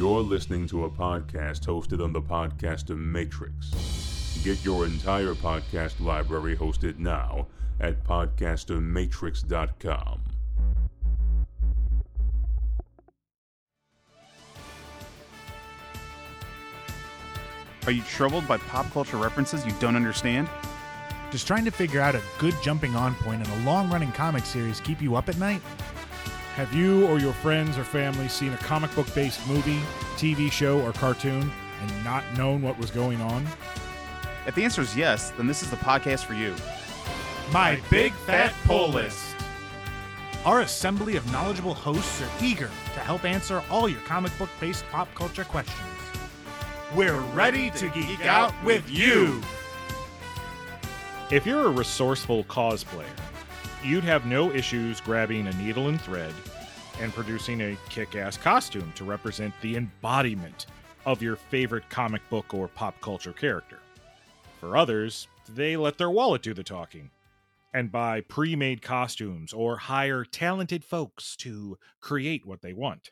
You're listening to a podcast hosted on the Podcaster Matrix. Get your entire podcast library hosted now at podcastermatrix.com. Are you troubled by pop culture references you don't understand? Just trying to figure out a good jumping on point in a long running comic series keep you up at night? Have you or your friends or family seen a comic book based movie, TV show, or cartoon and not known what was going on? If the answer is yes, then this is the podcast for you. My Big Fat Pull List. Our assembly of knowledgeable hosts are eager to help answer all your comic book based pop culture questions. We're ready to geek out with you. If you're a resourceful cosplayer, you'd have no issues grabbing a needle and thread and producing a kick ass costume to represent the embodiment of your favorite comic book or pop culture character. For others, they let their wallet do the talking and buy pre made costumes or hire talented folks to create what they want.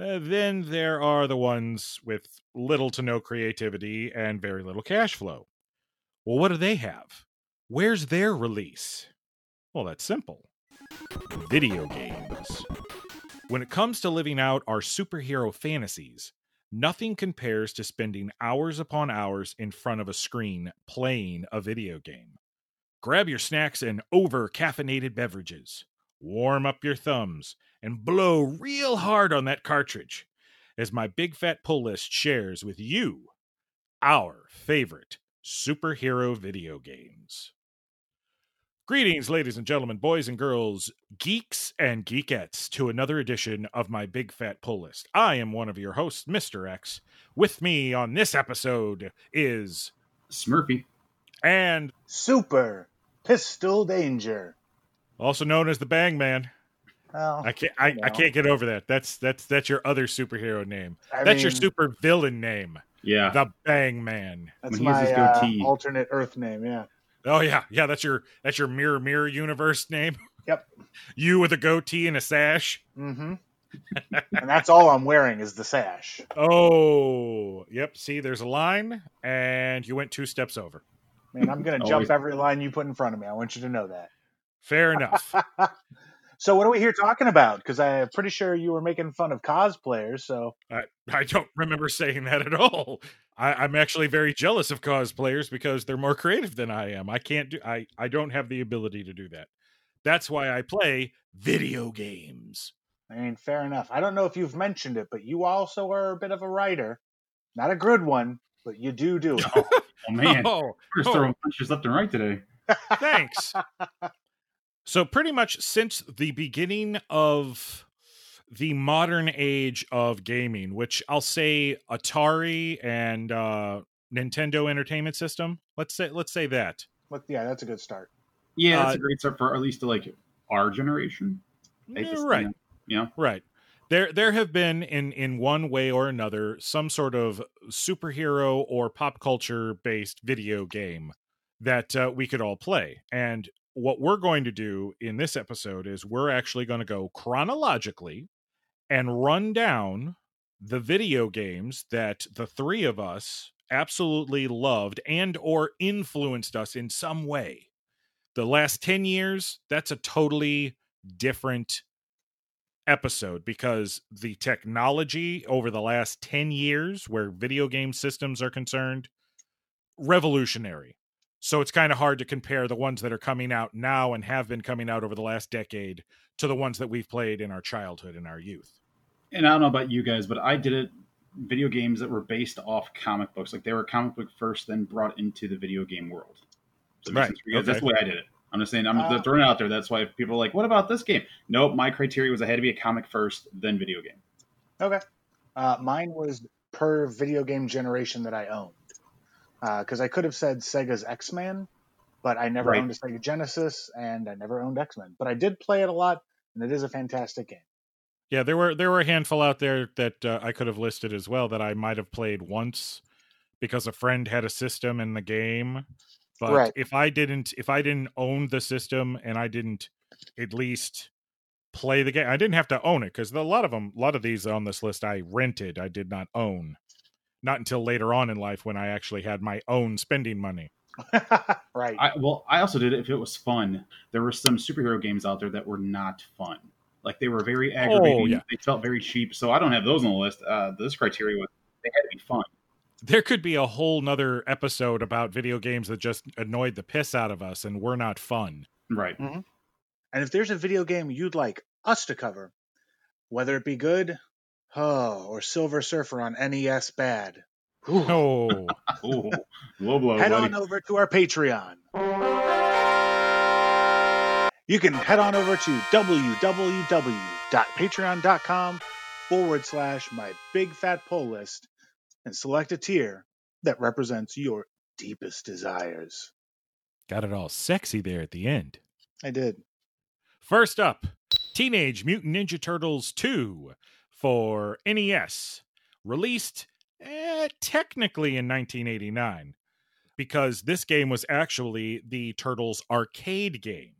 Uh, then there are the ones with little to no creativity and very little cash flow. Well, what do they have? Where's their release? Well, that's simple video games. When it comes to living out our superhero fantasies, nothing compares to spending hours upon hours in front of a screen playing a video game. Grab your snacks and over caffeinated beverages, warm up your thumbs, and blow real hard on that cartridge as my big fat pull list shares with you our favorite superhero video games. Greetings, ladies and gentlemen, boys and girls, geeks and geekettes, to another edition of my Big Fat Pull List. I am one of your hosts, Mr. X. With me on this episode is Smurfy. and Super Pistol Danger. also known as the Bang Man. Well, I can't I, I know. can't get over that. That's that's that's your other superhero name. I that's your super villain name. Yeah. The Bang Man. That's when my uh, alternate Earth name. Yeah. Oh yeah, yeah. That's your that's your mirror mirror universe name. Yep. You with a goatee and a sash. Mm-hmm. and that's all I'm wearing is the sash. Oh, yep. See, there's a line, and you went two steps over. Man, I'm gonna Always. jump every line you put in front of me. I want you to know that. Fair enough. so what are we here talking about? Because I'm pretty sure you were making fun of cosplayers. So I, I don't remember saying that at all. I, I'm actually very jealous of cosplayers because they're more creative than I am. I can't do. I I don't have the ability to do that. That's why I play video games. I mean, fair enough. I don't know if you've mentioned it, but you also are a bit of a writer. Not a good one, but you do do it. Oh man, Oh, we're just oh. throwing punches left and right today. thanks. so pretty much since the beginning of the modern age of gaming, which I'll say Atari and uh, Nintendo Entertainment System. Let's say let's say that. But yeah, that's a good start. Yeah, that's Uh, a great start for at least like our generation. I hate to Yeah, say right. that. Yeah. Right. There there have been in in one way or another some sort of superhero or pop culture based video game that uh, we could all play. And what we're going to do in this episode is we're actually going to go chronologically and run down the video games that the three of us absolutely loved and or influenced us in some way. The last 10 years, that's a totally different episode because the technology over the last 10 years where video game systems are concerned revolutionary so it's kind of hard to compare the ones that are coming out now and have been coming out over the last decade to the ones that we've played in our childhood and our youth And I don't know about you guys, but I did it video games that were based off comic books. Like they were comic book first, then brought into the video game world. So it makes Right, sense for you guys. That's okay. the way I did it. I'm just saying, I'm Uh, throwing it out there. That's why people are like, what about this game? Nope, my criteria was I had to be a comic first, then video game. Okay. Uh, mine was per video game generation that I owned. Because I could have said Sega's X Men, but I never Right. owned a Sega Genesis and I never owned X Men. But I did play it a lot, and it is a fantastic game. yeah there were there were a handful out there that uh, i could have listed as well that i might have played once because a friend had a system in the game but Right. if i didn't if i didn't own the system and i didn't at least play the game. I didn't have to own it because a lot of them, a lot of these on this list, I rented. I did not own. Not until later on in life when I actually had my own spending money. right. I, well, I also did it if it was fun. There were some superhero games out there that were not fun. Like they were very aggravating. yeah. They felt very cheap. So I don't have those on the list. Uh, this criteria was they had to be fun. There could be a whole nother episode about video games that just annoyed the piss out of us and were not fun. Right. and if there's a video game you'd like us to cover, whether it be good, oh, or Silver Surfer on NES bad, whew, Oh, Oh, low blow, head buddy. on over to our Patreon. You can head on over to www.patreon.com forward slash my big fat pull list and select a tier that represents your deepest desires. got it all sexy there at the end. I did. First up, Teenage Mutant Ninja Turtles 2 for NES, released eh, technically in 1989, because this game was actually the Turtles arcade game.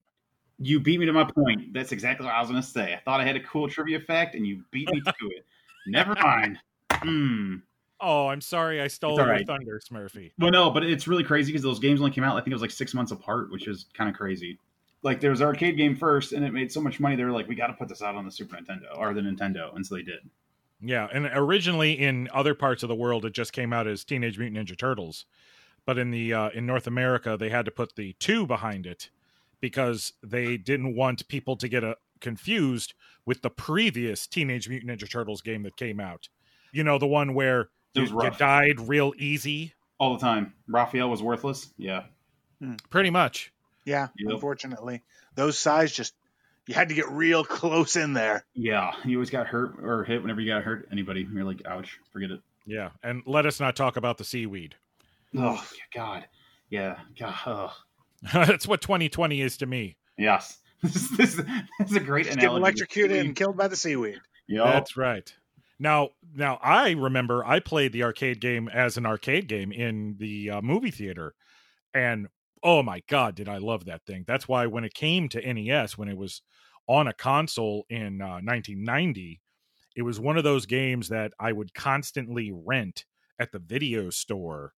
You beat me to my point. That's exactly what I was going to say. I thought I had a cool trivia fact, and you beat me to it. Never mind. Hmm. Oh, I'm sorry I stole your right. thunder, Smurfy. Well, no, but it's really crazy because those games only came out. I think it was like six months apart, which is kind of crazy. Like there was an arcade game first, and it made so much money. They were like, "We got to put this out on the Super Nintendo or the Nintendo," and so they did. Yeah, and originally in other parts of the world, it just came out as Teenage Mutant Ninja Turtles, but in the uh, in North America, they had to put the two behind it because they didn't want people to get uh confused with the previous Teenage Mutant Ninja Turtles game that came out. You know, the one where It you, you died real easy, all the time. Raphael was worthless. Yeah, pretty much. Yeah, Yep. unfortunately. Those size just you had to get real close in there. yeah. You always got hurt or hit whenever you got hurt. Anybody, you're like, "Ouch, forget it." Yeah, and let us not talk about the seaweed. Oh God, yeah, God. Ugh. That's what 2020 is to me. Yes, this, this, this is a great Just get electrocuted and killed by the seaweed. Yeah, That's right. Now, now I remember I played the arcade game as an arcade game in the uh, movie theater, and oh my god, did I love that thing! That's why when it came to NES, when it was on a console in uh, 1990, it was one of those games that I would constantly rent at the video store,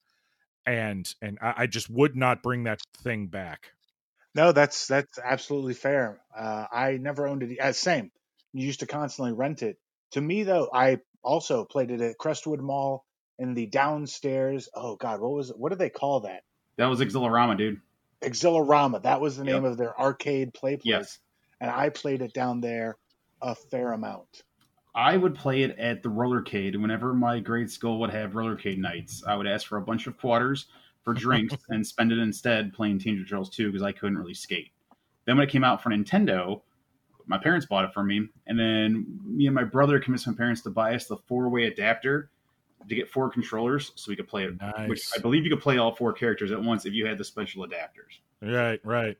and and I, I just would not bring that thing back. No, that's that's absolutely fair. Uh, I never owned it. Uh, same. You used to constantly rent it. To me, though, I also played it at Crestwood Mall in the downstairs. Oh God, what was? What do they call that? That was Exhilarama, dude. Exhilarama. That was the Yep. name of their arcade play place, Yes, and I played it down there a fair amount. I would play it at the rollercade. Whenever my grade school would have rollercade nights, I would ask for a bunch of quarters for drinks and spend it instead playing Teenage Turtles 2 because I couldn't really skate. Then when it came out for Nintendo, my parents bought it for me, and then me and my brother convinced my parents to buy us the four-way adapter to get four controllers so we could play it. Which I believe you could play all four characters at once if you had the special adapters. Right, right.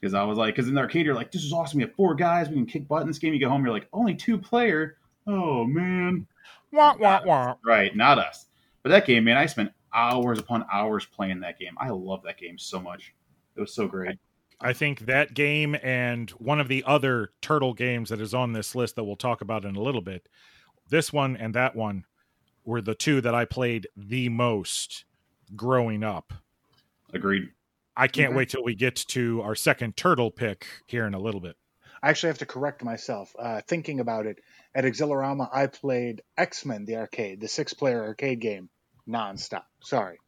Because I was like, because in the arcade you're like, this is awesome. We have four guys. We can kick butt in this game. You go home, you're like, only two player. Oh man. Wah wah wah. Right, not us. But that game, man, I spent hours upon hours playing that game. I love that game so much. It was so great. I think that game and one of the other turtle games that is on this list that we'll talk about in a little bit, this one and that one were the two that I played the most growing up. Agreed. I can't Mhm. wait till we get to our second turtle pick here in a little bit. I actually have to correct myself. Uh, thinking about it, at Exhilarama, I played X Men, the arcade, the six-player arcade game, nonstop. Sorry.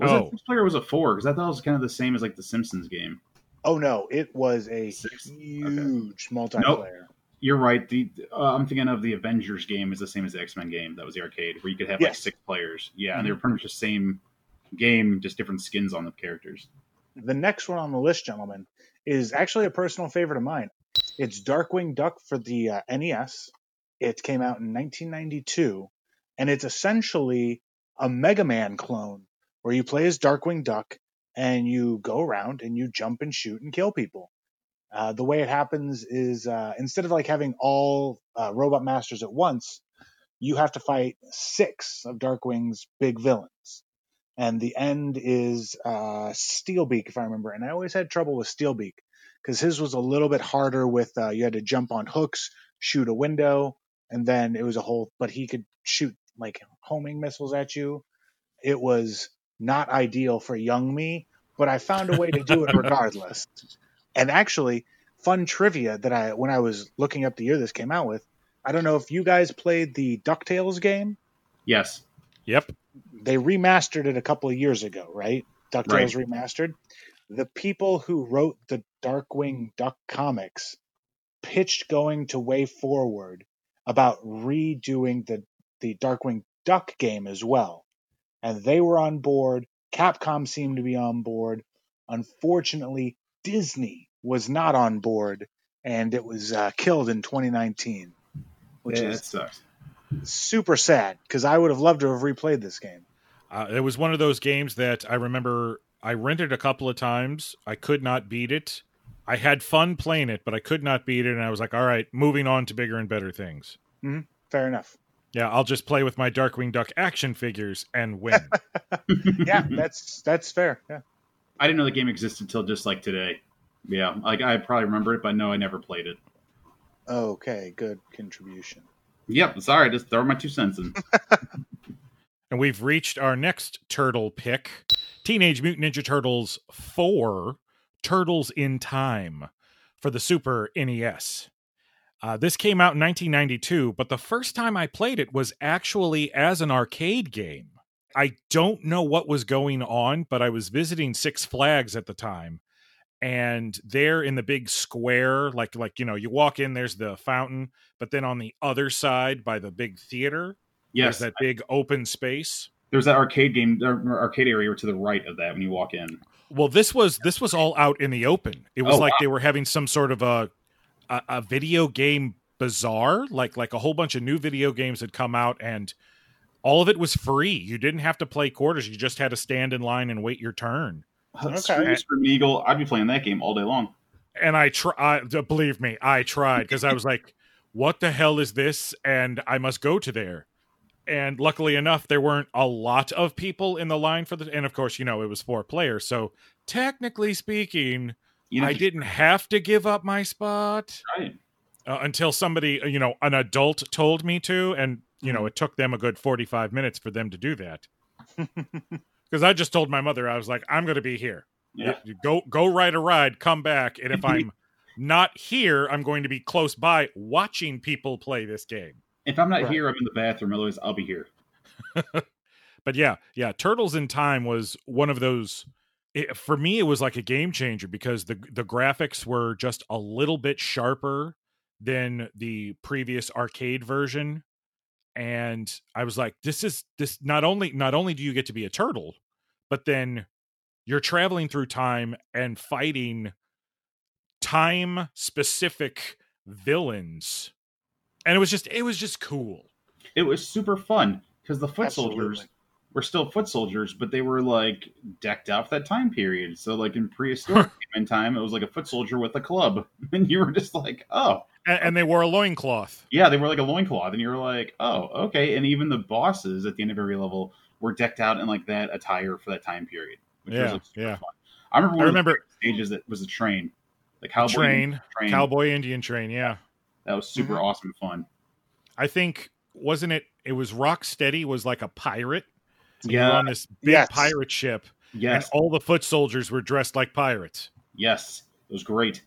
Was Oh. it six player or was a four? Because I thought it was kind of the same as like the Simpsons game. Oh no, it was a Six? huge multiplayer. You're right. The uh, I'm thinking of the Avengers game is the same as the X Men game. That was the arcade where you could have like six players. Yeah, and they were pretty much the same game, just different skins on the characters. The next one on the list, gentlemen, is actually a personal favorite of mine. It's Darkwing Duck for the uh, NES. It came out in 1992, and it's essentially a Mega Man clone where you play as Darkwing Duck and you go around and you jump and shoot and kill people. Uh, the way it happens is uh, instead of like having all uh, robot masters at once, you have to fight six of Darkwing's big villains and the end is uh, Steelbeak, if I remember. And I always had trouble with Steelbeak because his was a little bit harder with uh, you had to jump on hooks, shoot a window, and then it was a whole. But he could shoot like homing missiles at you. It was not ideal for young me, but I found a way to do it regardless. And actually, fun trivia that I when I was looking up the year this came out with. I don't know if you guys played the DuckTales game. Yes. Yep. They remastered it a couple of years ago, right? DuckTales remastered. The people who wrote the Darkwing Duck comics pitched going to WayForward about redoing the the Darkwing Duck game as well. And they were on board. Capcom seemed to be on board. Unfortunately, Disney was not on board, and it was uh, killed in 2019, which yeah, is that sucks. super sad because I would have loved to have replayed this game. Uh, it was one of those games that I remember I rented a couple of times. I could not beat it. I had fun playing it, but I could not beat it, and I was like, "All right, moving on to bigger and better things." Hmm. Fair enough. Yeah, I'll just play with my Darkwing Duck action figures and win. Yeah, that's that's fair. Yeah. I didn't know the game existed until just like today. Yeah, like I probably remember it, but no, I never played it. Okay, good contribution. Yep, sorry, just throw my two cents in. and we've reached our next turtle pick Teenage Mutant Ninja Turtles 4 Turtles in Time for the Super NES. Uh, this came out in 1992, but the first time I played it was actually as an arcade game. I don't know what was going on, but I was visiting Six Flags at the time. And there in the big square, like like you know, you walk in, there's the fountain, but then on the other side by the big theater, Yes, there's that big open space. there's that arcade game, or arcade area to the right of that when you walk in. Well, this was this was all out in the open. It was Oh, like wow. they were having some sort of a, a a video game bazaar, like like a whole bunch of new video games had come out, and all of it was free. You didn't have to play quarters. You just had to stand in line and wait your turn. Okay. Scream, Scream Eagle, I'd be playing that game all day long. And I try, believe me, I tried because I was like, "What the hell is this?" And I must go to there. And luckily enough, there weren't a lot of people in the line for the. And of course, you know, it was four players, so technically speaking, You know, I didn't have to give up my spot Right. uh, until somebody, uh, you know, an adult told me to, and you know, it took them a good forty-five minutes for them to do that. Because I just told my mother, I was like, "I'm going to be here. Yeah. Go, go ride a ride, come back, and if I'm not here, I'm going to be close by watching people play this game." If I'm not Right. here, I'm in the bathroom. Otherwise, I'll be here. But yeah, yeah, Turtles in Time was one of those. It, for me, it was like a game changer because the the graphics were just a little bit sharper than the previous arcade version, and I was like, "This is this." Not only not only do you get to be a turtle, but then you're traveling through time and fighting time specific villains, and it was just it was just cool. It was super fun because the foot Absolutely. soldiers were still foot soldiers, but they were like decked out for that time period. So, like in prehistoric time, it was like a foot soldier with a club, and you were just like, "Oh, And, and they wore a loincloth. yeah." They were like a loincloth, and you're like, "Oh, okay." And even the bosses at the end of every level were decked out in like that attire for that time period. Which Yeah, was like, super yeah. fun. I remember I one of the remember stages that was a train, the cowboy train, train. cowboy Indian train. Yeah, That was super Mhm. awesome and fun. I think wasn't it? It was Rocksteady was like a pirate. Yeah. on this big Yes. pirate ship, Yes, and all the foot soldiers were dressed like pirates. yes, it was great.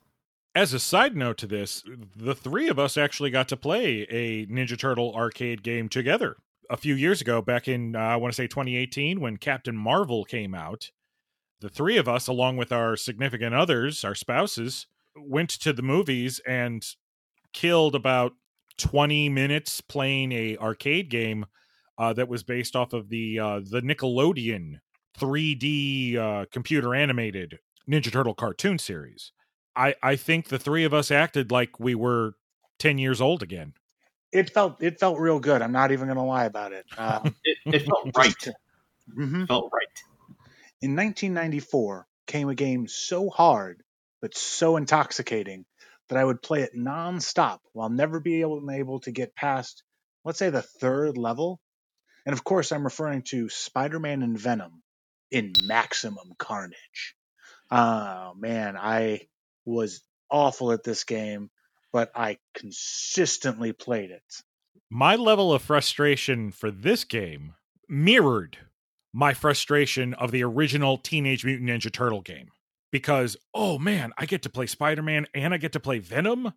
As a side note to this, the three of us actually got to play a Ninja Turtle arcade game together a few years ago, back in uh, I want to say 2018 when Captain Marvel came out. The three of us, along with our significant others, our spouses, went to the movies and killed about 20 minutes playing a arcade game uh, that was based off of the uh, the Nickelodeon 3D uh, computer animated Ninja Turtle cartoon series. I I think the three of us acted like we were 10 years old again. It felt it felt real good. I'm not even going to lie about it. Um, It, it felt right. mhm. felt right. In 1994 came a game so hard but so intoxicating that I would play it nonstop while never being able, able to get past, let's say, the third level. And of course, I'm referring to Spider-Man and Venom in Maximum Carnage. Oh man, I was awful at this game, but I consistently played it. My level of frustration for this game mirrored my frustration of the original Teenage Mutant Ninja Turtle game because, oh man, I get to play Spider Man and I get to play Venom.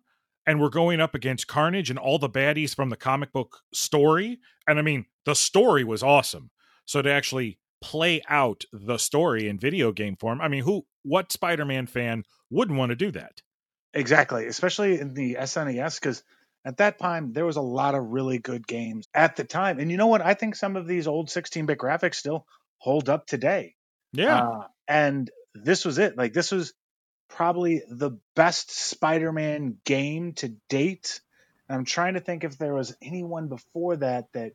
And we're going up against Carnage and all the baddies from the comic book story. And I mean, the story was awesome. So to actually play out the story in video game form, I mean, who, what Spider Man fan wouldn't want to do that? Exactly, especially in the SNES, because at that time there was a lot of really good games at the time. And you know what? I think some of these old 16-bit graphics still hold up today. Yeah. Uh, and this was it. Like this was probably the best Spider-Man game to date. And I'm trying to think if there was anyone before that that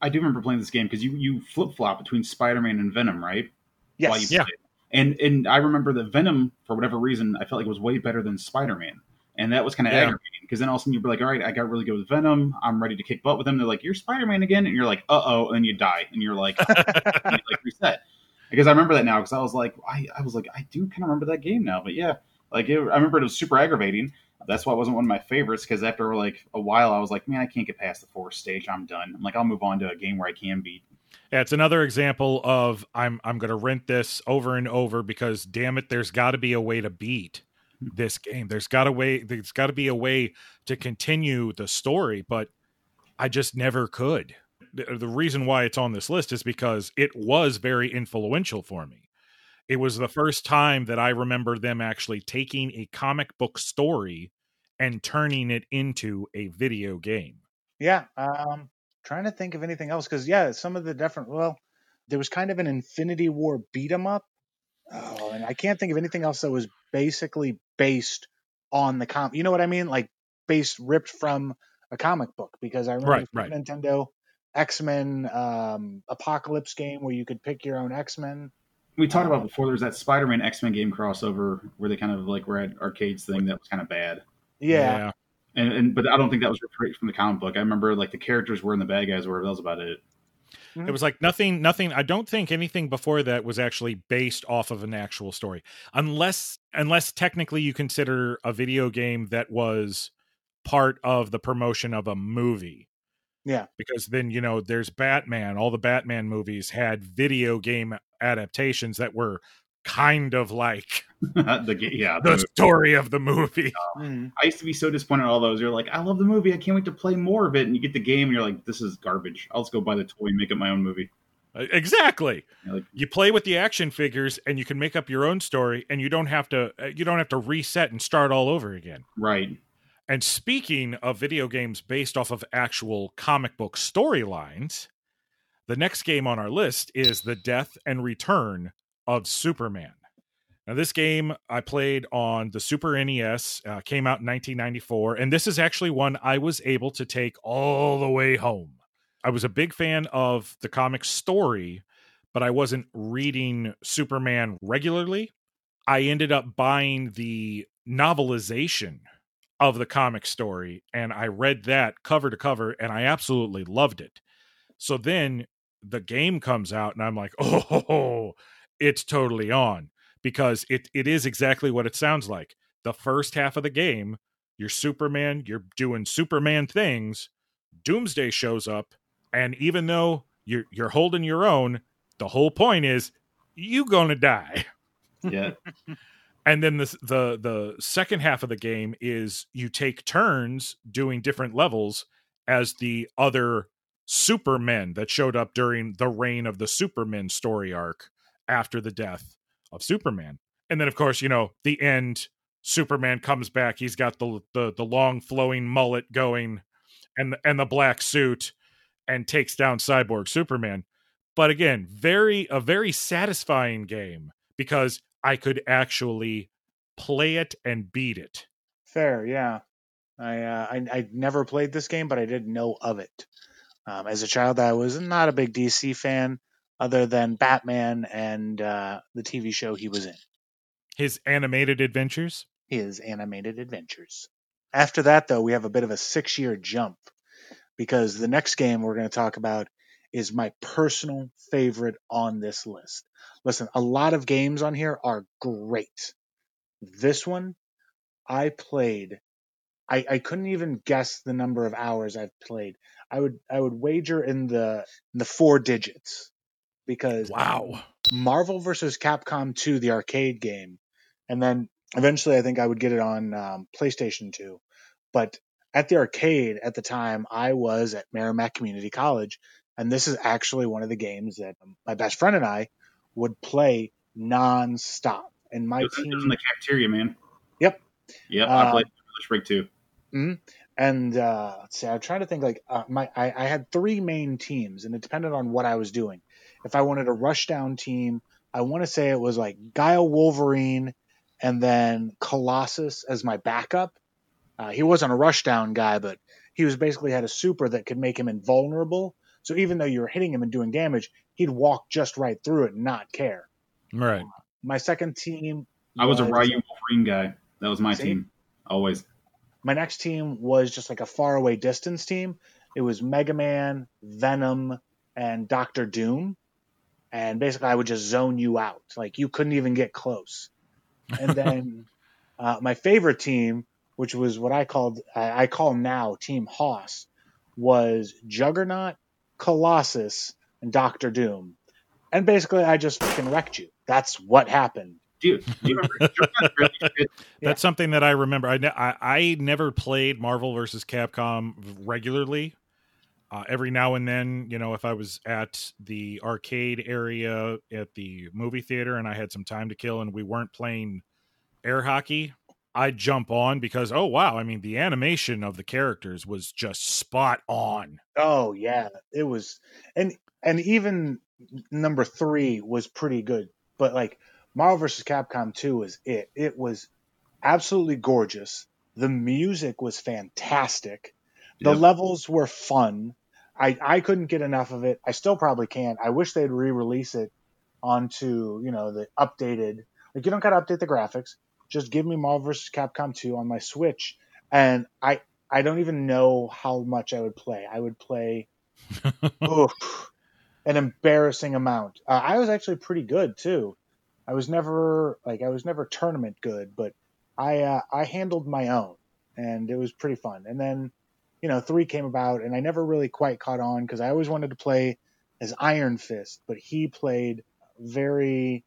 I do remember playing this game because you you flip flop between Spider Man and Venom, right? yes, While you Yeah. play. And and I remember that Venom, for whatever reason, I felt like it was way better than Spider Man. And that was kind of Yeah. aggravating because then all of a sudden you'd be like, all right, I got really good with Venom. I'm ready to kick butt with them. They're like, you're Spider Man again. And you're like, uh oh. And then you die. And you're like, and you, like reset. Because I remember that now because I was like, I, I was like, I do kind of remember that game now. But yeah, like it, I remember it was super aggravating. That's why it wasn't one of my favorites because after like a while, I was like, man, I can't get past the fourth stage. I'm done. I'm like, I'll move on to a game where I can beat. Yeah, it's another example of I'm I'm going to rent this over and over because damn it, there's got to be a way to beat hmm. this game. There's got a way. There's got to be a way to continue the story, but I just never could. The, the reason why it's on this list is because it was very influential for me. It was the first time that I remember them actually taking a comic book story and turning it into a video game. Yeah, um, trying to think of anything else because yeah, some of the different. Well, there was kind of an Infinity War beat 'em up. Oh, and I can't think of anything else that was basically based on the com. You know what I mean? Like based ripped from a comic book because I remember Right, right. Nintendo X Men um, Apocalypse game where you could pick your own X Men. We talked about before. There was that Spider-Man X-Men game crossover where they kind of like were at arcades thing that was kind of bad. Yeah, And, and but I don't think that was ripped from the comic book. I remember like the characters were in the bad guys were. That was about it. Mm-hmm. It was like nothing, nothing. I don't think anything before that was actually based off of an actual story, unless, unless technically you consider a video game that was part of the promotion of a movie. Yeah. Because then, you know, there's Batman. All the Batman movies had video game adaptations that were kind of like the yeah. the the- story of the movie. Mhm. I used to be so disappointed in all those. You're like, I love the movie. I can't wait to play more of it. And you get the game, and you're like, this is garbage. I'll just go buy the toy and make up my own movie. Exactly. You're like, you play with the action figures and you can make up your own story and you don't have to uh, you don't have to reset and start all over again right. and speaking of video games based off of actual comic book storylines the next game on our list is the death and return of superman now this game i played on the super nes uh, came out in 1994 and this is actually one i was able to take all the way home i was a big fan of the comic story but I wasn't reading Superman regularly. I ended up buying the novelization of the comic story and I read that cover to cover and I absolutely loved it. So then the game comes out and I'm like, "Oh, it's totally on." Because it it is exactly what it sounds like. The first half of the game, you're Superman, you're doing Superman things, Doomsday shows up, and even though you're you're holding your own, the whole point is you gonna die. Yeah. And then the the the second half of the game is you take turns doing different levels as the other Supermen that showed up during the reign of the Supermen story arc after the death of Superman. And then of course, you know, the end Superman comes back. He's got the the the long flowing mullet going and and the black suit and takes down Cyborg Superman. But again, very a very satisfying game because I could actually play it and beat it. Fair, yeah. I, uh, I I never played this game, but I didn't know of it. Um, as a child, I was not a big DC fan, other than Batman and uh, the TV show he was in, His animated adventures. his animated adventures. After that, though, we have a bit of a six-year jump because the next game we're going to talk about is my personal favorite on this list. Listen, a lot of games on here are great. This one I played. I, I couldn't even guess the number of hours I've played. I would I would wager in the in the four digits because Wow. Marvel versus Capcom 2, the arcade game, and then eventually I think I would get it on um, PlayStation 2. But at the arcade at the time, I was at Meramec Community College, and this is actually one of the games that my best friend and I would play non-stop. And my It was, it was in team, the cafeteria, man. Yep. Yep. Uh, I played Village Break too. And uh, let's see, I'm trying to think like uh, my I, I had three main teams, and it depended on what I was doing. If I wanted a rushdown team, I want to say it was like Guile Wolverine, and then Colossus as my backup. Uh, he wasn't a rushdown guy, but he was basically had a super that could make him invulnerable. So even though you were hitting him and doing damage, he'd walk just right through it and not care. Right. My second team, I was a Ryu Wolverine guy. That was my See? team. Always. My next team was just like a faraway distance team. It was Mega Man, Venom, and Doctor Doom. And basically, I would just zone you out. Like, you couldn't even get close. And then uh, my favorite team, which was what I called, I, I call now Team Hoss, was Juggernaut, Colossus, and Doctor Doom. And basically, I just fucking wrecked you. That's what happened. Do you, do you really fit- That's something that I remember. I, ne- I I never played Marvel versus Capcom regularly. Uh, every now and then, you know, if I was at the arcade area at the movie theater and I had some time to kill and we weren't playing air hockey, I'd jump on because oh wow, I mean the animation of the characters was just spot on. Oh yeah, it was, and and even number three was pretty good. But like Marvel vs. Capcom two was it. It was absolutely gorgeous. The music was fantastic. The Yep. levels were fun. I I couldn't get enough of it. I still probably can't. I wish they'd re-release it onto you know the updated. Like you don't gotta update the graphics. Just give me Marvel vs. Capcom two on my Switch, and I I don't even know how much I would play. I would play oof, an embarrassing amount. Uh, I was actually pretty good too. I was never like I was never tournament good, but I uh, I handled my own, and it was pretty fun. And then, you know, three came about, and I never really quite caught on because I always wanted to play as Iron Fist, but he played very.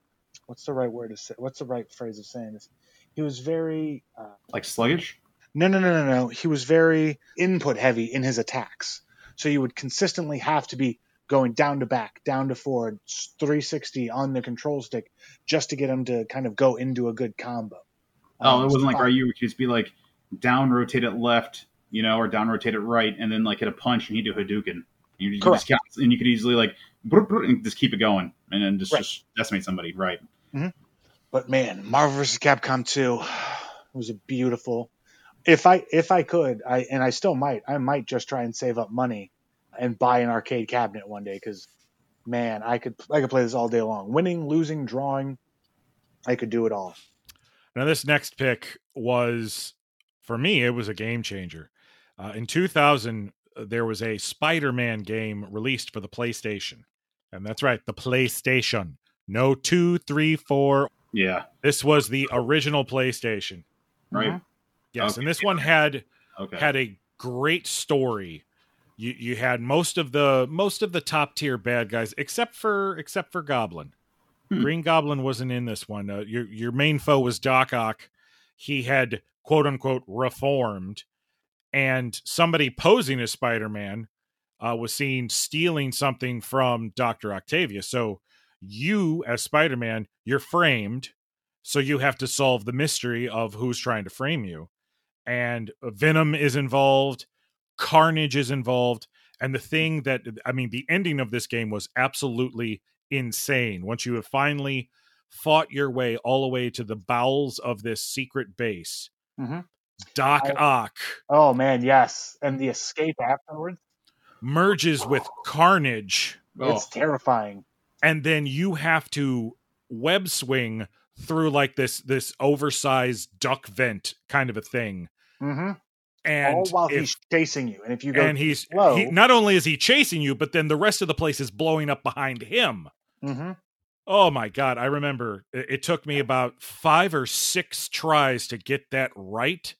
What's the right word to say? What's the right phrase of saying this? He was very uh, like sluggish. no, no, no, no, no. He was very input heavy in his attacks. So you would consistently have to be going down to back, down to forward, 360 on the control stick just to get him to kind of go into a good combo. Oh, Um, it wasn't like so- Ryu. It could just be like down, rotate it left, you know, or down, rotate it right, and then like hit a punch and he'd do Hadouken. You, you Correct. count, and you could easily like and just keep it going, and then just Right. just decimate somebody. Right. But man, Marvel vs. Capcom 2 was a beautiful. If I if I could, I and I still might, I might just try and save up money and buy an arcade cabinet one day because man, I could I could play this all day long. Winning, losing, drawing, I could do it all. Now, this next pick was, for me, it was a game changer. Uh, in 2000, uh, there was a Spider Man game released for the PlayStation. And that's right, the PlayStation. No two, three, four. Yeah. This was the original PlayStation. Right. Yes, Okay. and this one had Okay. had a great story. You you had most of the most of the top tier bad guys except for except for Goblin. Hmm. Green Goblin wasn't in this one. Uh, your your main foe was Doc Ock. He had quote unquote reformed, and somebody posing as Spider Man uh, was seen stealing something from Doctor Octavius. So you as Spider Man, you're framed. So you have to solve the mystery of who's trying to frame you and Venom is involved, Carnage is involved, and the thing that I mean, the ending of this game was absolutely insane. Once you have finally fought your way all the way to the bowels of this secret base, Mhm. Doc I- Ock Oh man, yes, and the escape afterwards. merges with Carnage, Oh, It's terrifying. and then you have to web swing through like this this oversized duck vent kind of a thing. hmm And All while if- he's chasing you, and if you go, and he's slow- he, not only is he chasing you, but then the rest of the place is blowing up behind him. Mm-hmm. Oh my god, I remember it, it took me about 5 or 6 tries to get that right.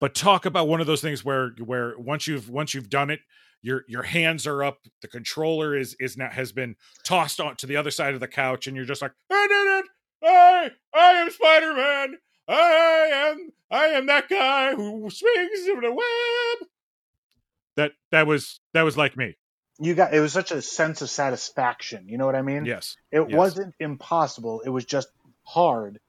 But talk about one of those things where where once you've once you've done it, your your hands are up, the controller is is now has been tossed on to the other side of the couch and you're just like, "I did it. I I am Spider-Man. I am I am that guy who swings in the web." That that was that was like me. You got it was such a sense of satisfaction. You know what I mean? Yes. It yes. wasn't impossible. It was just hard.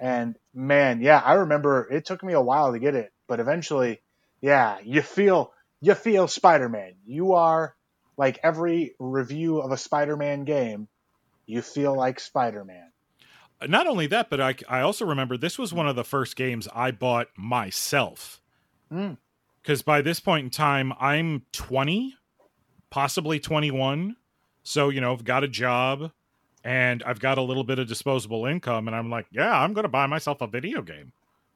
And man, yeah, I remember it took me a while to get it, but eventually, yeah, you feel you feel Spider-Man. You are like every review of a Spider-Man game, you feel like Spider-Man. Not only that, but I I also remember this was one of the first games I bought myself. Mm. Cuz by this point in time, I'm 20 possibly 21. So, you know, I've got a job and I've got a little bit of disposable income. And I'm like, yeah, I'm going to buy myself a video game.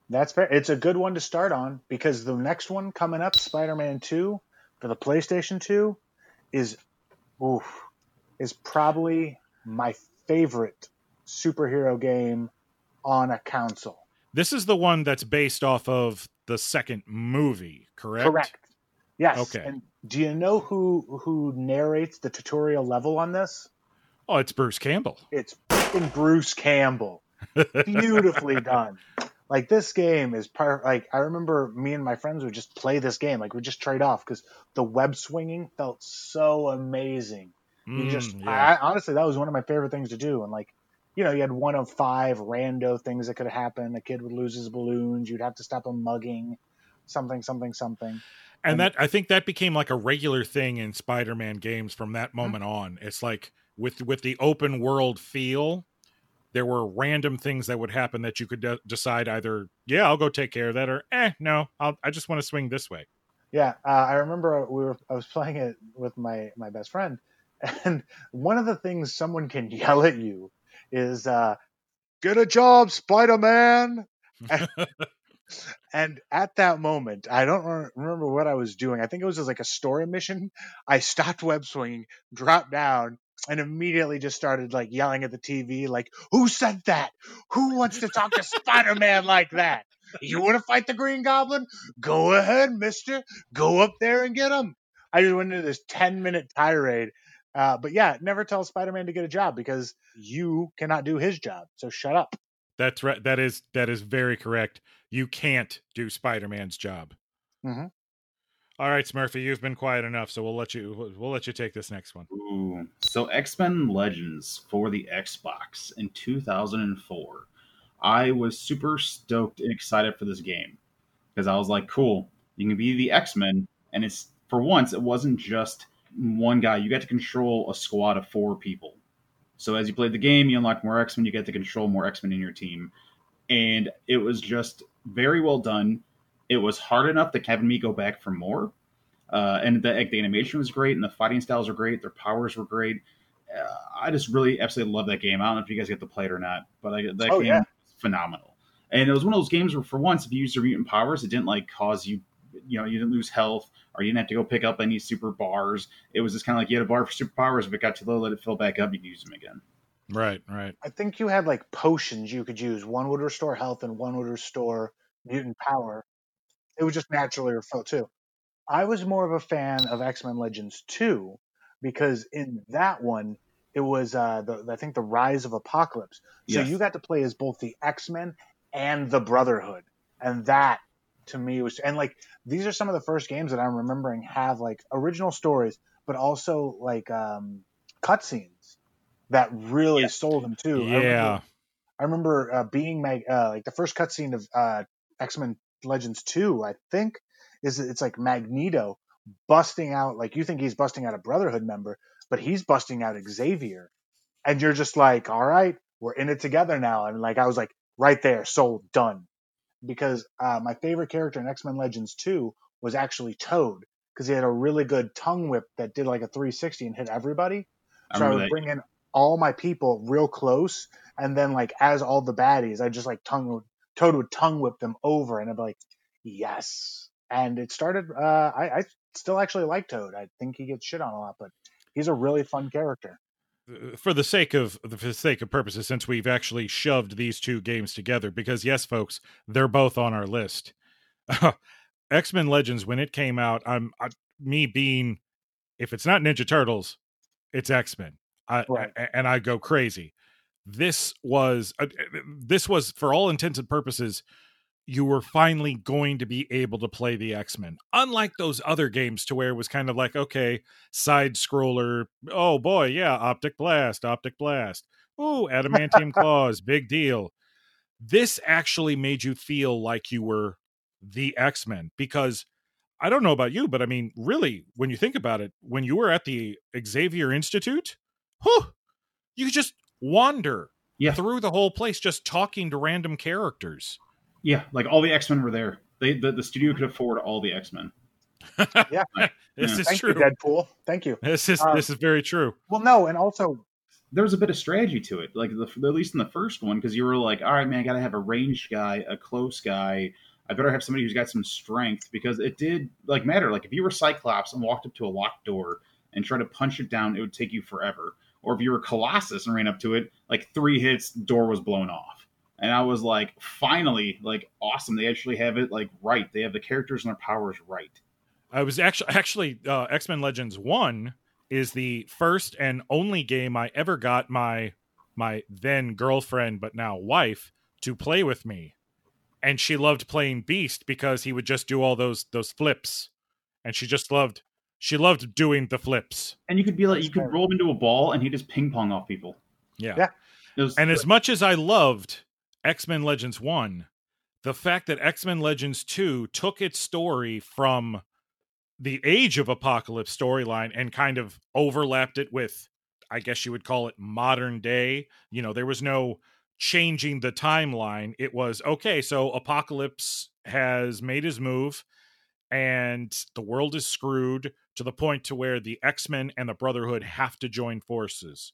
That's fair. It's a good one to start on because the next one coming up, Spider Man 2 for the PlayStation 2, is, oof, is probably my favorite superhero game on a console. This is the one that's based off of the second movie, correct? Correct. Yes. Okay. And do you know who who narrates the tutorial level on this? Oh, it's Bruce Campbell. It's fucking Bruce Campbell. Beautifully done. Like this game is part. Like I remember, me and my friends would just play this game. Like we just trade off because the web swinging felt so amazing. You just, Mm, I, honestly, that was one of my favorite things to do. And like, you know, you had one of five rando things that could happen. A kid would lose his balloons. You'd have to stop him mugging, something, something, something. and that I think that became like a regular thing in Spider-Man games from that moment on. It's like with with the open world feel, there were random things that would happen that you could de- decide either, yeah, I'll go take care of that, or eh, no, I'll, I just want to swing this way. Yeah, uh, I remember we were I was playing it with my my best friend, and one of the things someone can yell at you is uh, "Get a job, Spider Man." and at that moment, I don't re- remember what I was doing. I think it was just like a story mission. I stopped web swinging, dropped down, and immediately just started like yelling at the TV, like, "Who said that? Who wants to talk to Spider Man like that?" You want to fight the Green Goblin? Go ahead, mister. Go up there and get him. I just went into this 10 minute tirade. Uh, but yeah, never tell Spider Man to get a job because you cannot do his job. So shut up. That's right. That is that is very correct. You can't do Spider-Man's job. Mhm. All right, Smurfy, you've been quiet enough, so we'll let you we'll let you take this next one. Ooh. So X Men Legends for the Xbox in 2004. I was super stoked and excited for this game because I was like, cool, you can be the X Men. And it's for once, it wasn't just one guy. You got to control a squad of four people. So as you play the game, you unlock more X Men, you get to control more X Men in your team. And it was just very well done. It was hard enough that having me go back for more. Uh, and the, the animation was great, and the fighting styles were great. Their powers were great. Uh, I just really absolutely love that game. I don't know if you guys get to play it or not, but I, that Oh, game yeah. was phenomenal. And it was one of those games where, for once, if you used your mutant powers, it didn't like cause you, you know, you didn't lose health or you didn't have to go pick up any super bars. It was just kind of like you had a bar for superpowers. If it got too low, let it fill back up. You could use them again. Right, right. I think you had like potions you could use. One would restore health and one would restore mutant power. It would just naturally refill too. I was more of a fan of X Men Legends 2 because in that one, it was uh, the I think the Rise of Apocalypse. So Yes. you got to play as both the X Men and the Brotherhood, and that to me was and like these are some of the first games that I'm remembering have like original stories, but also like um, cutscenes that really Yeah. sold them too. I remember- Yeah. I remember uh, being mag- uh, like the first cutscene of uh, X Men Legends Two. I think is it's like Magneto busting out like you think he's busting out a Brotherhood member, but he's busting out Xavier, and you're just like, all right, we're in it together now. And like I was like right there, sold, done. Because uh, my favorite character in X Men Legends Two was actually Toad because he had a really good tongue whip that did like a 360 and hit everybody. So I remember would bring in all my people real close, and then like as all the baddies, I just like tongue Toad would tongue whip them over, and I'd be like, yes. And it started. Uh, I, I still actually like Toad. I think he gets shit on a lot, but he's a really fun character. For the sake of for the sake of purposes, since we've actually shoved these two games together, because yes, folks, they're both on our list. X Men Legends, when it came out, I'm I, me being, if it's not Ninja Turtles, it's X Men, Right. and I go crazy. This was uh, this was for all intents and purposes, you were finally going to be able to play the X Men, unlike those other games to where it was kind of like okay, side scroller. Oh boy, yeah, optic blast, optic blast. Ooh, adamantium claws, big deal. This actually made you feel like you were the X Men because I don't know about you, but I mean, really, when you think about it, when you were at the Xavier Institute, whew, you could just wander Yeah. through the whole place just talking to random characters. Yeah, like all the X Men were there. They the, the studio could afford all the X Men. Yeah. This Yeah. is Thank true. you, Deadpool. Thank you. This is Uh, this is very true. Well, no, and also There was a bit of strategy to it, like the, at least in the first one, because you were like, all right, man, I got to have a ranged guy, a close guy. I better have somebody who's got some strength because it did like matter. Like if you were Cyclops and walked up to a locked door and tried to punch it down, it would take you forever. Or if you were Colossus and ran up to it, like three hits, door was blown off. And I was like, finally, like awesome. They actually have it like right. They have the characters and their powers right. I was actually actually uh, X Men Legends One is the first and only game I ever got my my then girlfriend but now wife to play with me, and she loved playing Beast because he would just do all those those flips, and she just loved she loved doing the flips. And you could be like, you could roll him into a ball and he just ping pong off people. Yeah. Yeah. Was, And as much as I loved X Men Legends 1, the fact that X Men Legends 2 took its story from the Age of Apocalypse storyline and kind of overlapped it with, I guess you would call it modern day. You know, there was no changing the timeline. It was, okay, so Apocalypse has made his move and the world is screwed to the point to where the X-Men and the Brotherhood have to join forces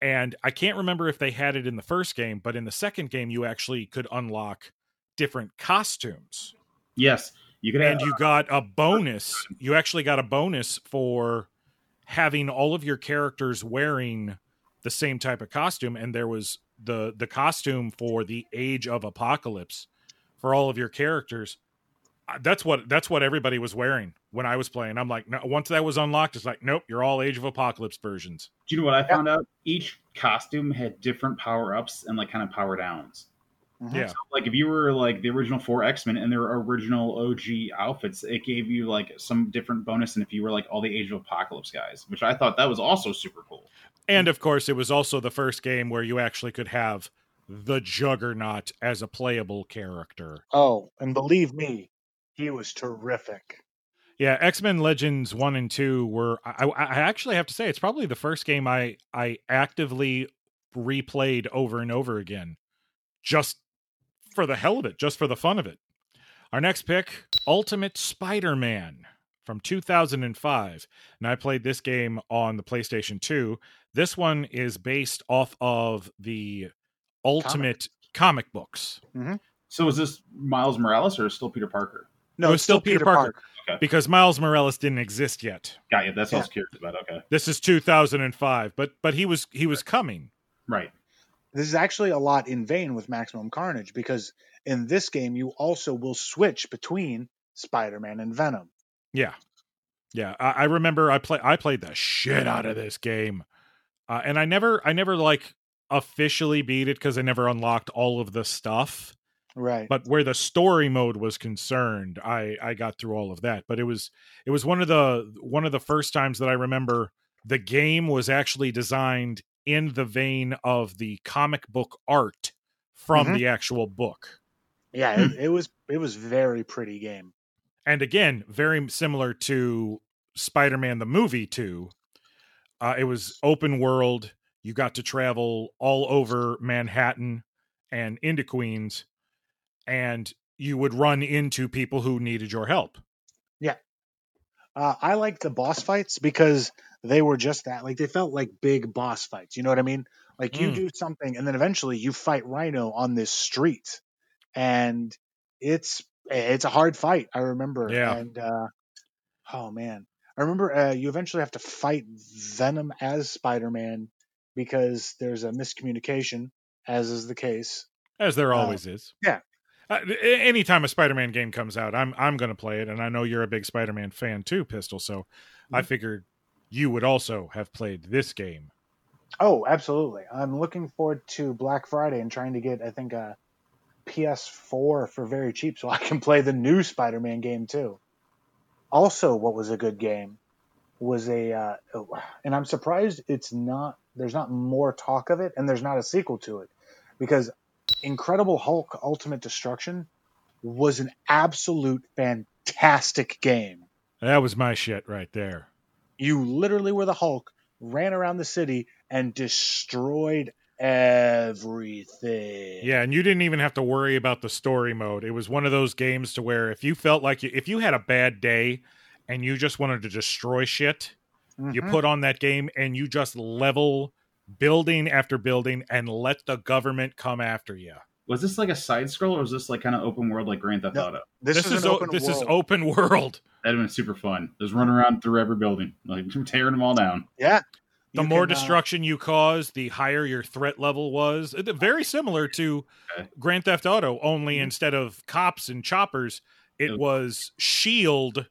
and I can't remember if they had it in the first game, but in the second game, you actually could unlock different costumes, yes, you could have and you got a bonus. You actually got a bonus for having all of your characters wearing the same type of costume, and there was the the costume for the Age of Apocalypse for all of your characters. That's what that's what everybody was wearing when I was playing. I'm like, no, once that was unlocked, it's like, nope, you're all Age of Apocalypse versions. Do you know what I found out? Each costume had different power ups and like kind of power downs. Mhm. Yeah. So, like if you were like the original four X Men and their original OG outfits, it gave you like some different bonus And if you were like all the Age of Apocalypse guys, which I thought that was also super cool. And of course, it was also the first game where you actually could have the Juggernaut as a playable character. Oh, and believe me, he was terrific. Yeah, X Men Legends one and two were. I, I I actually have to say it's probably the first game I I actively replayed over and over again, just for the hell of it, just for the fun of it. Our next pick, Ultimate Spider Man from 2005, and I played this game on the PlayStation 2. This one is based off of the Ultimate comic books. Mm-hmm. So is this Miles Morales or is it still Peter Parker? No, It was still Peter Parker. Okay. because Miles Morales didn't exist yet. Got you. That's what I was curious about. Okay. This is 2005, but but he was he was coming. Right. This is actually a lot in vein with Maximum Carnage because in this game you also will switch between Spider-Man and Venom. Yeah, yeah. I, I remember I play I played the shit out of this game, uh, and I never I never like officially beat it because I never unlocked all of the stuff. Right. But where the story mode was concerned, I I got through all of that. But it was it was one of the one of the first times that I remember the game was actually designed in the vein of the comic book art from Mhm. the actual book. yeah, it, it was it was very pretty game. and again very similar to spider-man the movie too uh, it was open world you got to travel all over manhattan and into queens and you would run into people who needed your help Yeah. Uh, I like the boss fights because they were just that. Like they felt like big boss fights. You know what I mean? Like you Mm. do something and then eventually you fight Rhino on this street, and it's it's a hard fight. I remember. Yeah. And uh, oh man, I remember uh, you eventually have to fight Venom as Spider Man because there's a miscommunication, as is the case. as there Uh, always is. yeah. Uh, anytime a Spider-Man game comes out, I'm I'm going to play it, and I know you're a big Spider-Man fan too, Pistol. So I Mm-hmm. figured you would also have played this game. Oh, absolutely. I'm looking forward to Black Friday and trying to get, I think, a PS4 for very cheap so I can play the new Spider Man game too. Also, what was a good game was a, uh, and I'm surprised it's not, there's not more talk of it and there's not a sequel to it because Incredible Hulk Ultimate Destruction was an absolute fantastic game. That was my shit right there. You literally were the Hulk, ran around the city and destroyed everything. Yeah, and you didn't even have to worry about the story mode. It was one of those games to where if you felt like you, if you had a bad day and you just wanted to destroy shit, you Mhm. put on that game and you just level building after building and let the government come after you. Was this like a side scroll or was this like kind of open world like Grand Theft No. Auto? this, This, is, is an o- open this is world. open world. That'd have been super fun. Just running around through every building, like tearing them all down. Yeah. The You more can, uh, destruction you cause, the higher your threat level was. Very similar to Okay. Grand Theft Auto, only Mm-hmm. Mhm. instead of cops and choppers, it Yep. was Shield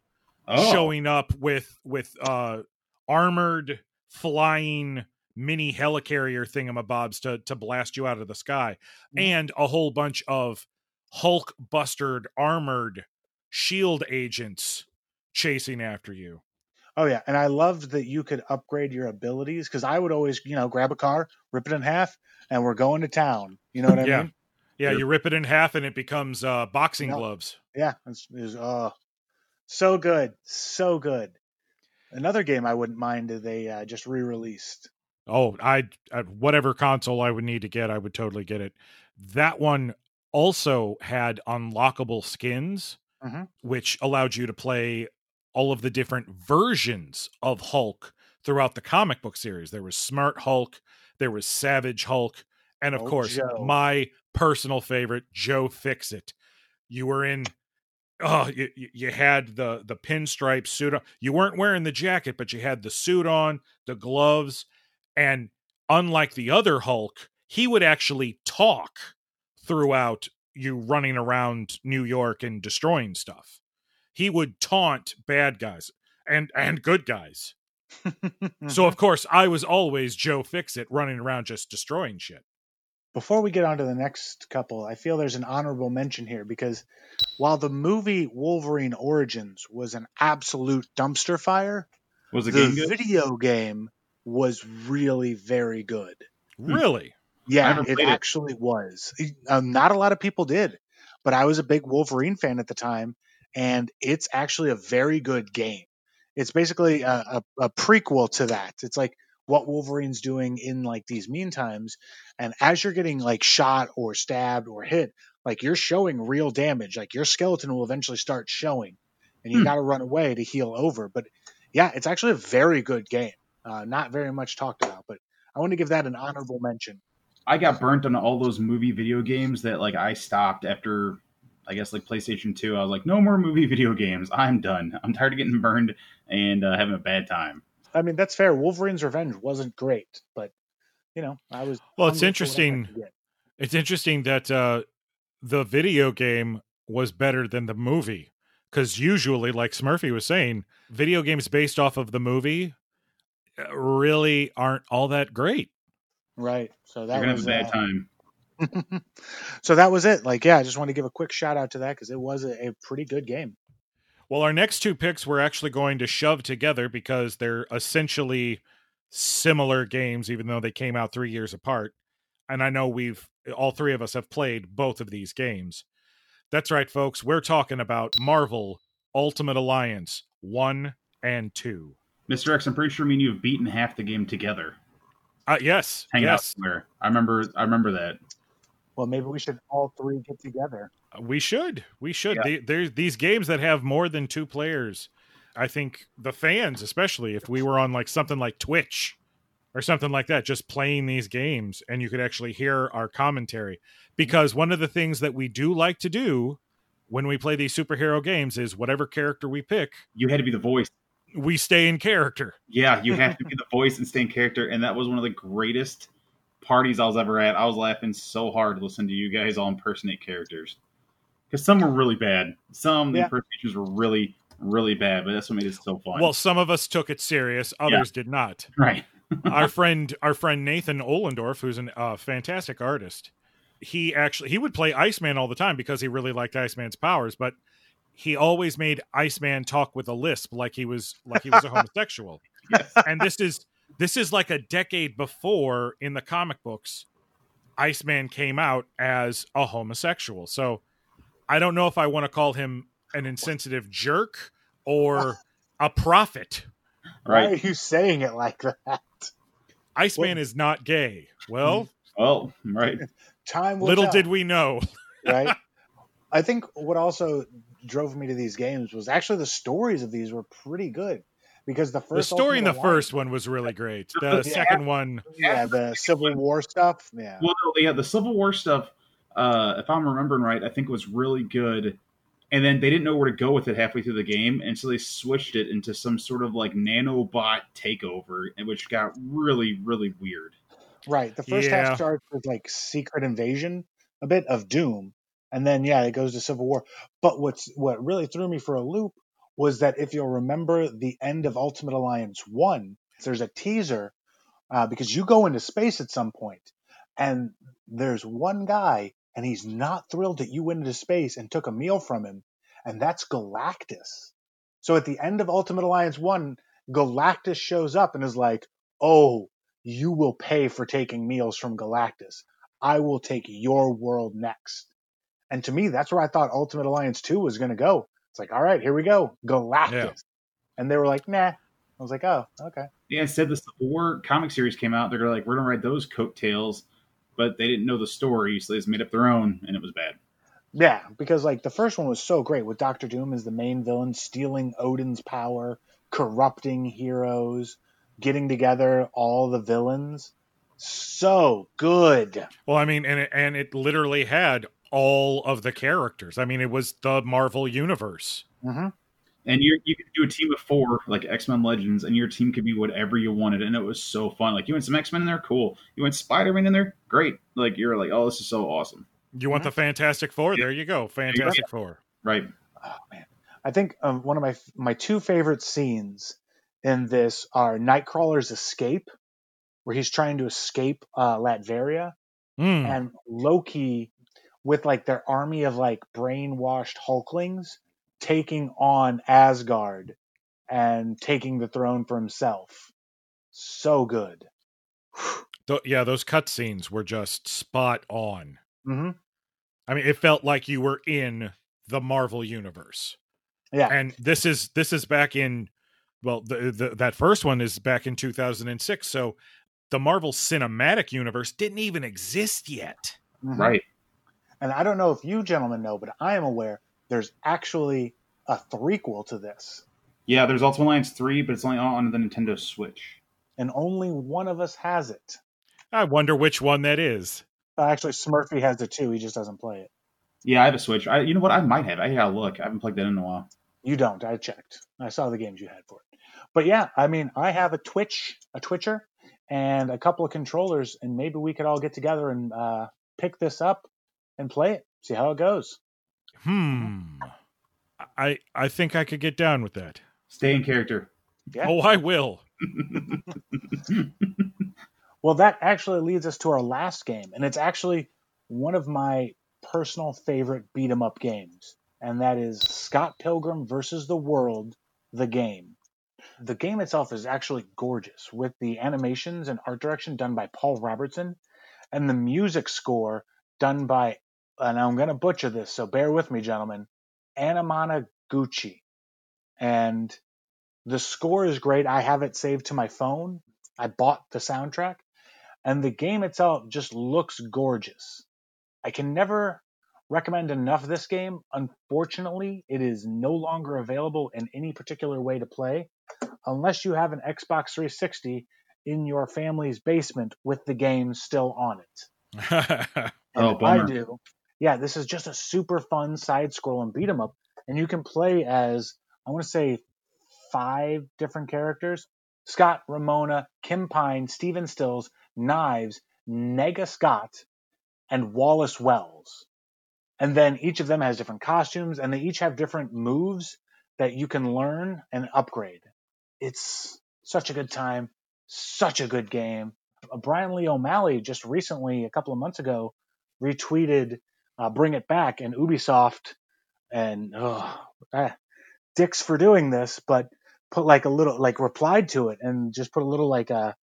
Oh, showing up with with uh armored flying mini helicarrier thingamabobs to to blast you out of the sky Mhm. and a whole bunch of hulk bustered armored shield agents chasing after you Oh yeah, and I loved that you could upgrade your abilities because I would always, you know, grab a car, rip it in half, and we're going to town. You know what I Yeah. mean? yeah Yep. you rip it in half and it becomes uh boxing gloves Yeah, it's, it's uh, so good, so good. Another game I wouldn't mind if they uh, just re-released. Oh, I at whatever console I would need to get, I would totally get it. That one also had unlockable skins, Mhm. which allowed you to play all of the different versions of Hulk throughout the comic book series. There was Smart Hulk, there was Savage Hulk, and of Oh, course, Joe. my personal favorite, Joe Fixit. You were in oh you, you- you had the the pinstripe suit on. you weren't wearing the jacket but you had the suit on the gloves and unlike the other hulk he would actually talk throughout you running around new york and destroying stuff. He would taunt bad guys and and good guys. So of course i was always joe fixit running around just destroying shit. Before we get on to the next couple, I feel there's an honorable mention here because while the movie Wolverine Origins was an absolute dumpster fire, was the the game good? video game was really very good. really Yeah, it played it. actually was. Um, not a lot of people did, but I was a big Wolverine fan at the time, and it's actually a very good game. It's basically a, a, a prequel to that. It's like what Wolverine's doing in like these mean times, and as you're getting like shot or stabbed or hit, like you're showing real damage. Like your skeleton will eventually start showing, and you Hmm. got to run away to heal over. But yeah, it's actually a very good game. Uh, not very much talked about, but I want to give that an honorable mention. I got burnt on all those movie video games that like I stopped after I guess like PlayStation 2. I was like, no more movie video games. I'm done. I'm tired of getting burned and uh, having a bad time. I mean, that's fair. Wolverine's Revenge wasn't great, but you know, I was. Well, it's hungry for what I interesting. It's interesting that uh, the video game was better than the movie because usually, like Smurfy was saying, video games based off of the movie really aren't all that great. Right. So You're that gonna have was a bad uh, time. so that was it. Like, yeah, I just want to give a quick shout out to that because it was a, a pretty good game. Well, our next two picks we're actually going to shove together because they're essentially similar games, even though they came out three years apart. And I know we've all three of us have played both of these games. That's right, folks. We're talking about Marvel Ultimate Alliance 1 and 2. Mr. X, I'm pretty sure me and you have beaten half the game together. Uh, yes, Hanging out yes, somewhere. I remember I remember that. Well, maybe we should all three get together. we should. We should. Yeah. They, there's these games that have more than two players. I think the fans, especially if we were on like something like Twitch or something like that, just playing these games and you could actually hear our commentary. Because one of the things that we do like to do when we play these superhero games is whatever character we pick, You had to be the voice. We stay in character. Yeah, you have to be the voice and stay in character, and that was one of the greatest parties I was ever at. I was laughing so hard to listen to you guys all impersonate characters because some were really bad. Some Yeah. impersonations were really, really bad, but that's what made it so fun. Well, some of us took it serious, others did not. right, our friend, our friend Nathan Ollendorf, who's a uh, fantastic artist, he actually he would play Iceman all the time because he really liked Iceman's powers, but he always made Iceman talk with a lisp, like he was like he was a homosexual. Yes. And this is this is like a decade before in the comic books, Iceman came out as a homosexual. So I don't know if I want to call him an insensitive jerk or a prophet. Why are you saying it like that? Iceman is not gay. Well, hmm. Well, right. Time will little tell, did we know. right? I think what also drove me to these games was actually the stories of these were pretty good because the first The story in the Ultimate Alliance- first one was really great. The Yeah. second one, yeah, the Civil War stuff, yeah, Well, yeah, the Civil War stuff. Uh, if I'm remembering right, I think it was really good. And then they didn't know where to go with it halfway through the game, and so they switched it into some sort of like nanobot takeover, and which got really, really weird. right. The first Yeah. half starts with like Secret Invasion, a bit of Doom, and then yeah, it goes to Civil War. But what's what really threw me for a loop was that if you'll remember the end of Ultimate Alliance one, there's a teaser uh, because you go into space at some point, and there's one guy, and he's not thrilled that you went into space and took a meal from him, and that's Galactus. So at the end of Ultimate Alliance 1, Galactus shows up and is like, Oh, you will pay for taking meals from Galactus. I will take your world next. And to me, that's where I thought Ultimate Alliance 2 was going to go. It's like, all right, here we go. Galactus. Yeah. And they were like, nah. I was like, oh, okay. Yeah, instead the Civil War comic series came out. They're like, we're gonna write those coattails, but they didn't know the story, so they just made up their own, and it was bad. Yeah, because like the first one was so great with Doctor Doom as the main villain, stealing Odin's power, corrupting heroes, getting together all the villains. So good. well, I mean, and it, and it literally had all of the characters. I mean, it was the Marvel universe. hmm And you you could do a team of four, like X Men Legends, and your team could be whatever you wanted, and it was so fun. Like you want some X Men in there, cool. You want Spider Man in there, great. Like you're like, oh, this is so awesome, You want the Fantastic Four? There you go, Fantastic Four. right? Oh man, I think um, one of my my two favorite scenes in this are Nightcrawler's escape, where he's trying to escape uh, Latveria, Hmm. and Loki with like their army of like brainwashed Hulklings taking on Asgard and taking the throne for himself. So good. Th- yeah, those cutscenes were just spot on. hmm I mean, it felt like you were in the Marvel universe. Yeah. and this is this is back in well the, the that first one is back in 2006 so the marvel cinematic universe didn't even exist yet Mhm. Right. And I don't know if you gentlemen know, but I am aware there's actually a threequel to this, Yeah, there's Ultimate Alliance three, but it's only on the Nintendo Switch. and only one of us has it. i wonder which one that is Uh, Actually, Smurfy has it too. He just doesn't play it. Yeah, I have a Switch. I, you know what? I might have. I gotta look. I haven't plugged that in in a while. You don't. I checked. I saw the games you had for it. But yeah, I mean, I have a Twitch, a Twitcher, and a couple of controllers, and maybe we could all get together and uh, pick this up and play it. See how it goes. hmm i i think i could get down with that Stay in character. Yeah. oh i will Well, that actually leads us to our last game, and it's actually one of my personal favorite beat 'em up games, and that is Scott Pilgrim versus the World, the game. The game itself is actually gorgeous, with the animations and art direction done by Paul Robertson, and the music score done by, and I'm going to butcher this, so bear with me, gentlemen, Anamana Gucci. And the score is great. I have it saved to my phone. I bought the soundtrack and the game itself just looks gorgeous. I can never recommend enough this game. Unfortunately, it is no longer available in any particular way to play unless you have an Xbox 360 in your family's basement with the game still on it. And Oh, if I do. Yeah, this is just a super fun side scrolling beat 'em up, and you can play as I want to say five different characters. Scott, Ramona, Kim Pine, Stephen Stills, Knives, Nega Scott, and Wallace Wells. And then each of them has different costumes and they each have different moves that you can learn and upgrade. It's such a good time, such a good game. Brian Lee O'Malley just recently, a couple of months ago, retweeted uh, Bring It Back and Ubisoft and oh, eh, dicks for doing this, but put like a little, like replied to it and just put a little like a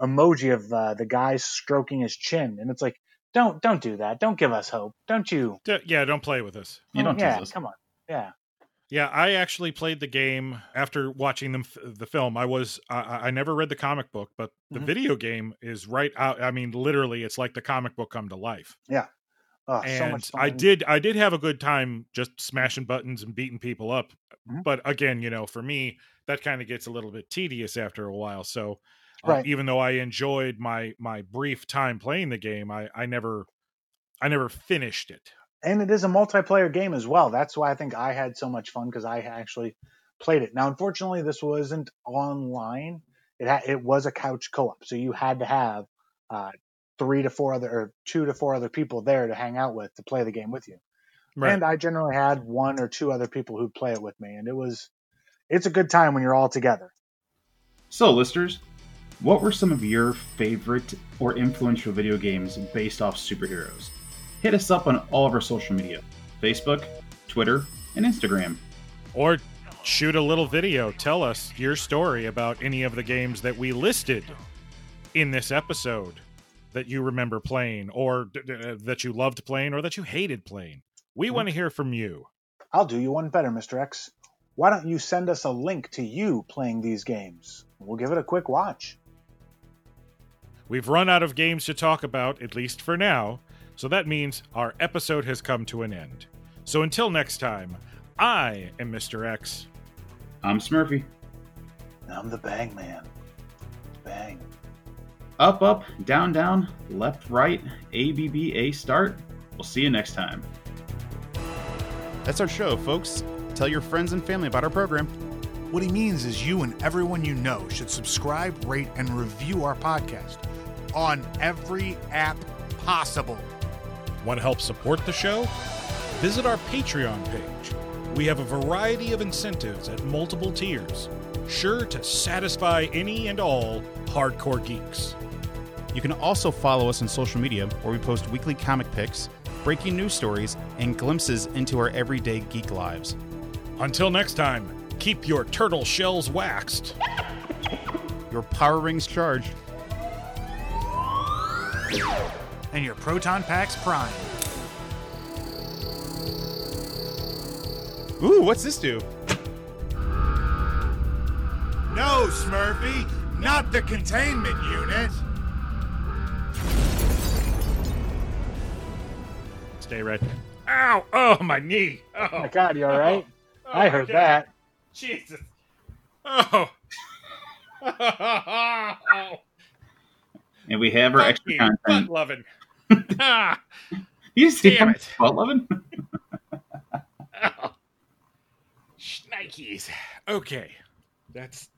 emoji of uh, the guy stroking his chin. And it's like, don't, don't do that. Don't give us hope. Don't you? D- yeah, don't play with us. You don't yeah, tease come on. Yeah. Yeah, I actually played the game after watching them the film. I was I, I never read the comic book, but the Mhm. video game is right out. I mean, literally, it's like the comic book come to life. Oh, so and much fun. I did I did have a good time just smashing buttons and beating people up. Mhm. But again, you know, for me, that kind of gets a little bit tedious after a while. So uh, Right. even though I enjoyed my my brief time playing the game, I I never I never finished it. and it is a multiplayer game as well. That's why I think I had so much fun because I actually played it. Now, unfortunately, this wasn't online. It ha- it was a couch co-op, so you had to have uh, three to four other or two to four other people there to hang out with to play the game with you. Right. And I generally had one or two other people who'd play it with me, and it was it's a good time when you're all together. So, listeners, what were some of your favorite or influential video games based off superheroes? Hit us up on all of our social media Facebook, Twitter, and Instagram. or shoot a little video. Tell us your story about any of the games that we listed in this episode that you remember playing, or d- d- uh, that you loved playing, or that you hated playing. We mm-hmm. want to hear from you. I'll do you one better, Mr. X. Why don't you send us a link to you playing these games? We'll give it a quick watch. We've run out of games to talk about, at least for now, so that means our episode has come to an end. So until next time, I am Mr. X. I'm Smurfy. I'm the Bang Man. Bang. Up, up, down, down, left, right, A, B, B, A, start. We'll see you next time. That's our show, folks. Tell your friends and family about our program. What he means is you and everyone you know should subscribe, rate, and review our podcast on every app possible. Want to help support the show? Visit our Patreon page. We have a variety of incentives at multiple tiers, sure to satisfy any and all hardcore geeks. You can also follow us on social media where we post weekly comic picks, breaking news stories, and glimpses into our everyday geek lives. Until next time, keep your turtle shells waxed. Your power rings charged. And your proton packs prime. Ooh, what's this do? No, Smurfy, not the containment unit. Stay right. There. Ow! Oh, my knee. Oh, Oh my God, you all right? oh I heard God. that. Jesus. Oh. oh. And we have our Fuck extra me, content. butt loving. ah. You see Damn it. butt loving? Oh. Shnikes. Okay. That's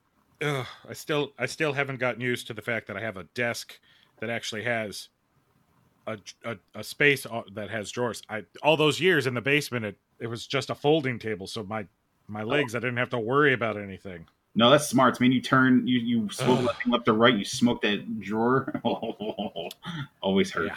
ugh, I still I still haven't gotten used to the fact that I have a desk that actually has a a, a space uh, that has drawers. I all those years in the basement it, it was just a folding table so my my legs I didn't have to worry about anything. No, that's smart. I mean, you turn, you you swivel left to right, you smoke that drawer. Always hurt. Yeah.